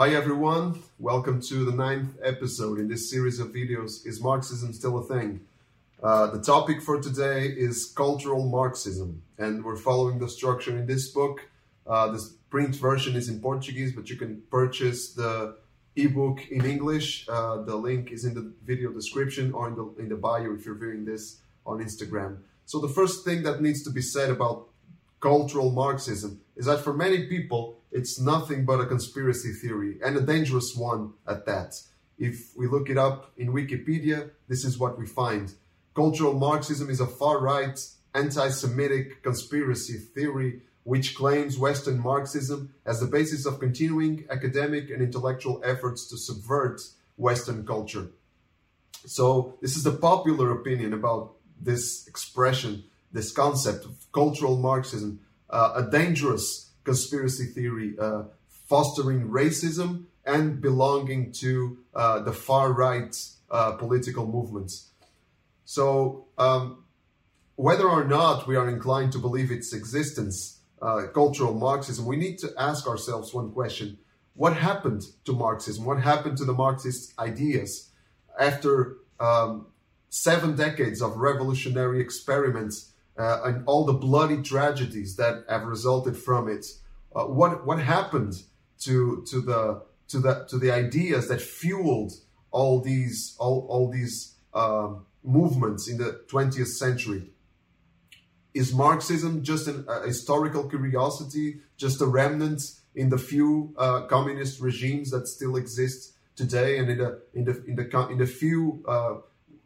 Hi everyone, welcome to the ninth episode in this series of videos Is Marxism Still a Thing? Uh, the topic for today is cultural Marxism, and we're following the structure in this book. Uh, the print version is in Portuguese, but you can purchase the ebook in English. Uh, the link is in the video description or in the, in the bio if you're viewing this on Instagram. So, the first thing that needs to be said about cultural Marxism is that for many people, it's nothing but a conspiracy theory and a dangerous one at that. If we look it up in Wikipedia, this is what we find. Cultural Marxism is a far right, anti Semitic conspiracy theory which claims Western Marxism as the basis of continuing academic and intellectual efforts to subvert Western culture. So, this is the popular opinion about this expression, this concept of cultural Marxism, uh, a dangerous conspiracy theory uh, fostering racism and belonging to uh, the far right uh, political movements. So, um, whether or not we are inclined to believe its existence, uh, cultural Marxism, we need to ask ourselves one question What happened to Marxism? What happened to the Marxist ideas after um, seven decades of revolutionary experiments uh, and all the bloody tragedies that have resulted from it. Uh, what what happened to to the to the to the ideas that fueled all these all all these um, movements in the 20th century? Is Marxism just an, a historical curiosity, just a remnant in the few uh, communist regimes that still exist today, and in the in the in the in the few uh,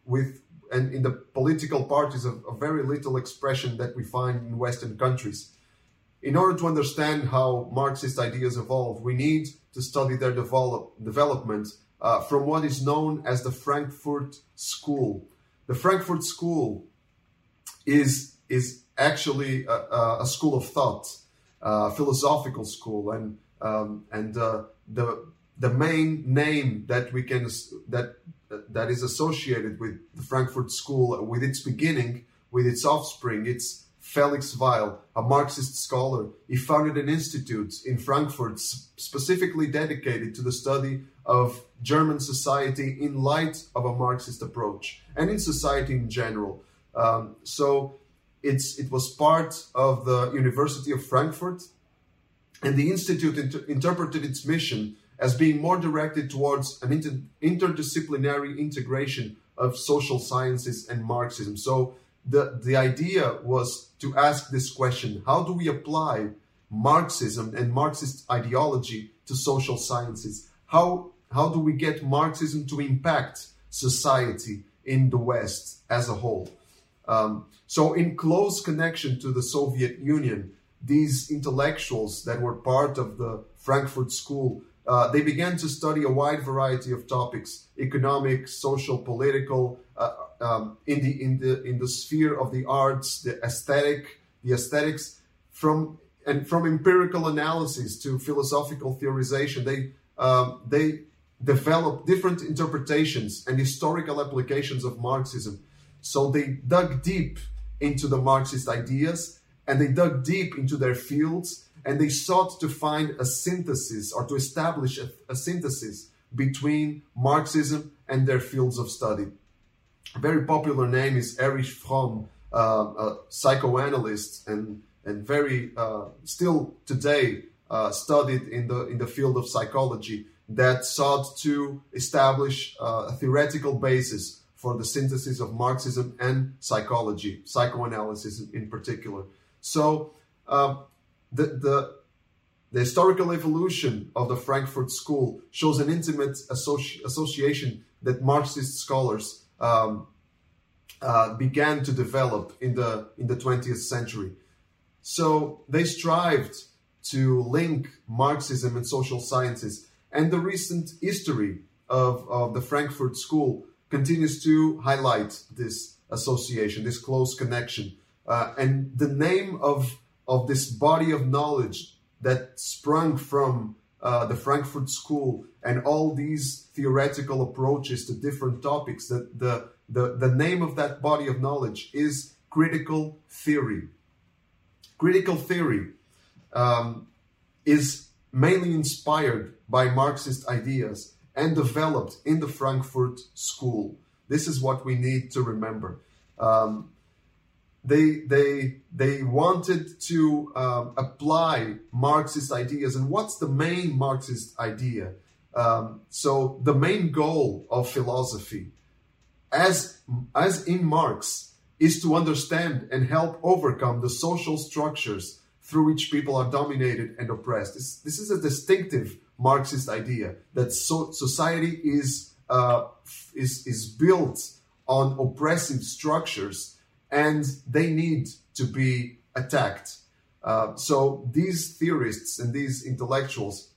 with and in the political parties of, very little expression that we find in Western countries. In order to understand how Marxist ideas evolve, we need to study their develop, development uh, from what is known as the Frankfurt School. The Frankfurt School is, is actually a, a school of thought, a philosophical school, and, um, and uh, the, the main name that we can that that is associated with the Frankfurt School, with its beginning, with its offspring. It's Felix Weil, a Marxist scholar. He founded an institute in Frankfurt specifically dedicated to the study of German society in light of a Marxist approach and in society in general. Um, so it's it was part of the University of Frankfurt, and the institute inter- interpreted its mission as being more directed towards an inter- interdisciplinary integration of social sciences and Marxism. So the, the idea was to ask this question how do we apply Marxism and Marxist ideology to social sciences? How, how do we get Marxism to impact society in the West as a whole? Um, so, in close connection to the Soviet Union, these intellectuals that were part of the Frankfurt School uh, they began to study a wide variety of topics: economic, social, political, uh, um, in the in the in the sphere of the arts, the aesthetic, the aesthetics, from and from empirical analysis to philosophical theorization. They um, they developed different interpretations and historical applications of Marxism. So they dug deep into the Marxist ideas and they dug deep into their fields and they sought to find a synthesis or to establish a, a synthesis between Marxism and their fields of study. A very popular name is Erich Fromm, uh, a psychoanalyst and and very uh, still today uh, studied in the in the field of psychology that sought to establish uh, a theoretical basis for the synthesis of Marxism and psychology, psychoanalysis in particular. So um, the, the, the historical evolution of the Frankfurt School shows an intimate associ- association that Marxist scholars um, uh, began to develop in the in the 20th century. So they strived to link Marxism and social sciences, and the recent history of, of the Frankfurt School continues to highlight this association, this close connection. Uh, and the name of of this body of knowledge that sprung from uh, the Frankfurt School and all these theoretical approaches to different topics, that the, the, the name of that body of knowledge is critical theory. Critical theory um, is mainly inspired by Marxist ideas and developed in the Frankfurt School. This is what we need to remember. Um, they they they wanted to um, apply Marxist ideas, and what's the main Marxist idea? Um, so the main goal of philosophy, as as in Marx, is to understand and help overcome the social structures through which people are dominated and oppressed. This, this is a distinctive Marxist idea that so, society is, uh, is, is built on oppressive structures and they need to be attacked. Uh, so these theorists and these intellectuals,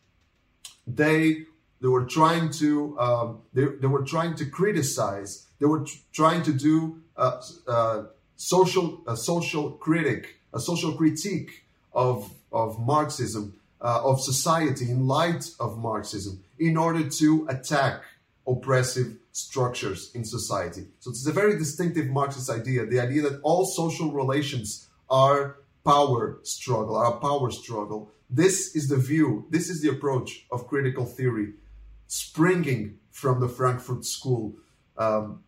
they they were trying to um, they, they were trying to criticize. They were tr- trying to do uh, uh, social a social critic a social critique of of Marxism uh, of society in light of Marxism in order to attack oppressive structures in society. So it's a very distinctive Marxist idea, the idea that all social relations are power struggle, are a power struggle. This is the view, this is the approach of critical theory springing from the Frankfurt School. Um,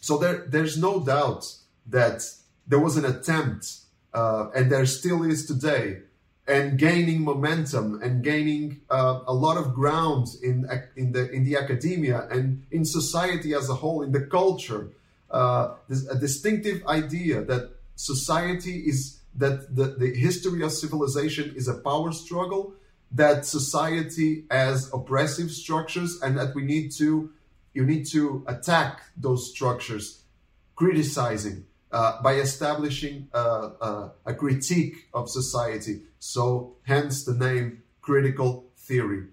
so there, there's no doubt that there was an attempt, uh, and there still is today, and gaining momentum and gaining uh, a lot of ground in in the in the academia and in society as a whole in the culture. Uh, there's a distinctive idea that society is that the, the history of civilization is a power struggle that society has oppressive structures and that we need to you need to attack those structures criticizing uh, by establishing uh, uh, a critique of society. So, hence the name critical theory.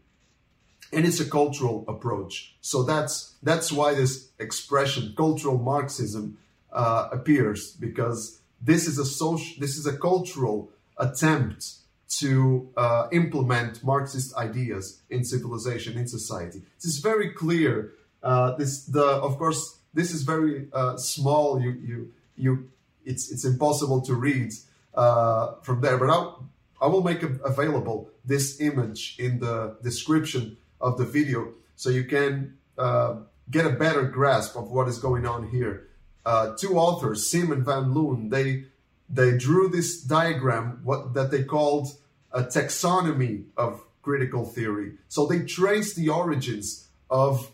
And it's a cultural approach. So that's that's why this expression cultural Marxism uh, appears because this is a social, this is a cultural attempt to uh, implement Marxist ideas in civilization, in society. This is very clear. Uh, this the of course this is very small. You you you it's it's impossible to read uh, from there. But I I will make available this image in the description of the video so you can uh, get a better grasp of what is going on here. Uh, two authors, Sim and Van Loon, they they drew this diagram what that they called a taxonomy of critical theory. So they traced the origins of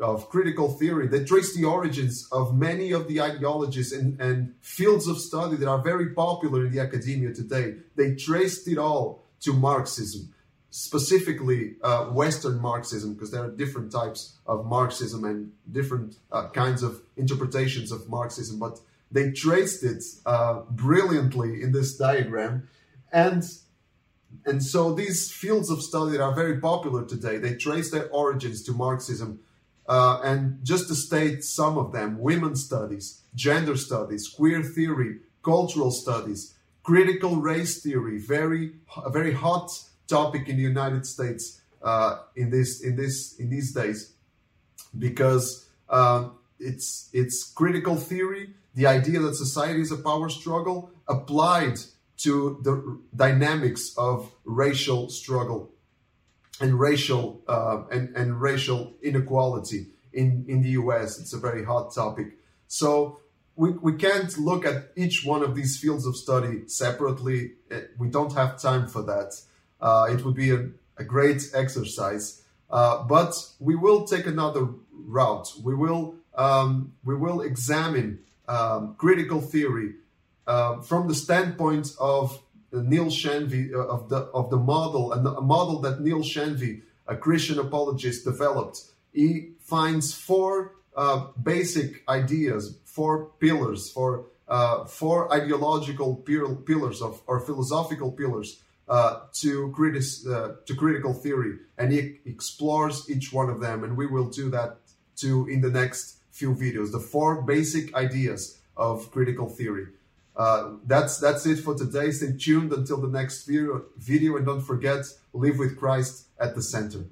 of critical theory that trace the origins of many of the ideologies and, and, fields of study that are very popular in the academia today. They traced it all to Marxism, specifically uh, Western Marxism, because there are different types of Marxism and different uh, kinds of interpretations of Marxism, but they traced it uh, brilliantly in this diagram. And and so these fields of study that are very popular today, they trace their origins to Marxism uh, and just to state some of them women's studies, gender studies, queer theory, cultural studies, critical race theory, very, a very hot topic in the United States uh, in, this, in, this, in these days because uh, it's, it's critical theory, the idea that society is a power struggle applied to the dynamics of racial struggle and racial uh, and, and racial inequality in, in the US. It's a very hot topic. So we, we can't look at each one of these fields of study separately. Eh, we don't have time for that. Uh, it would be a, a great exercise. Uh, but we will take another route. We will um, we will examine um, critical theory uh, from the standpoint of Neil Shenvi uh, of the of the model and a model that Neil Shenvi, a Christian apologist, developed. He finds four uh, basic ideas, four pillars, for uh, four ideological pillars of or philosophical pillars uh, to critis- uh, to critical theory, and he explores each one of them, and we will do that too in the next few videos. The four basic ideas of critical theory. Uh, that's that's it for today. Stay tuned until the next video, video and don't forget, live with Christ at the center.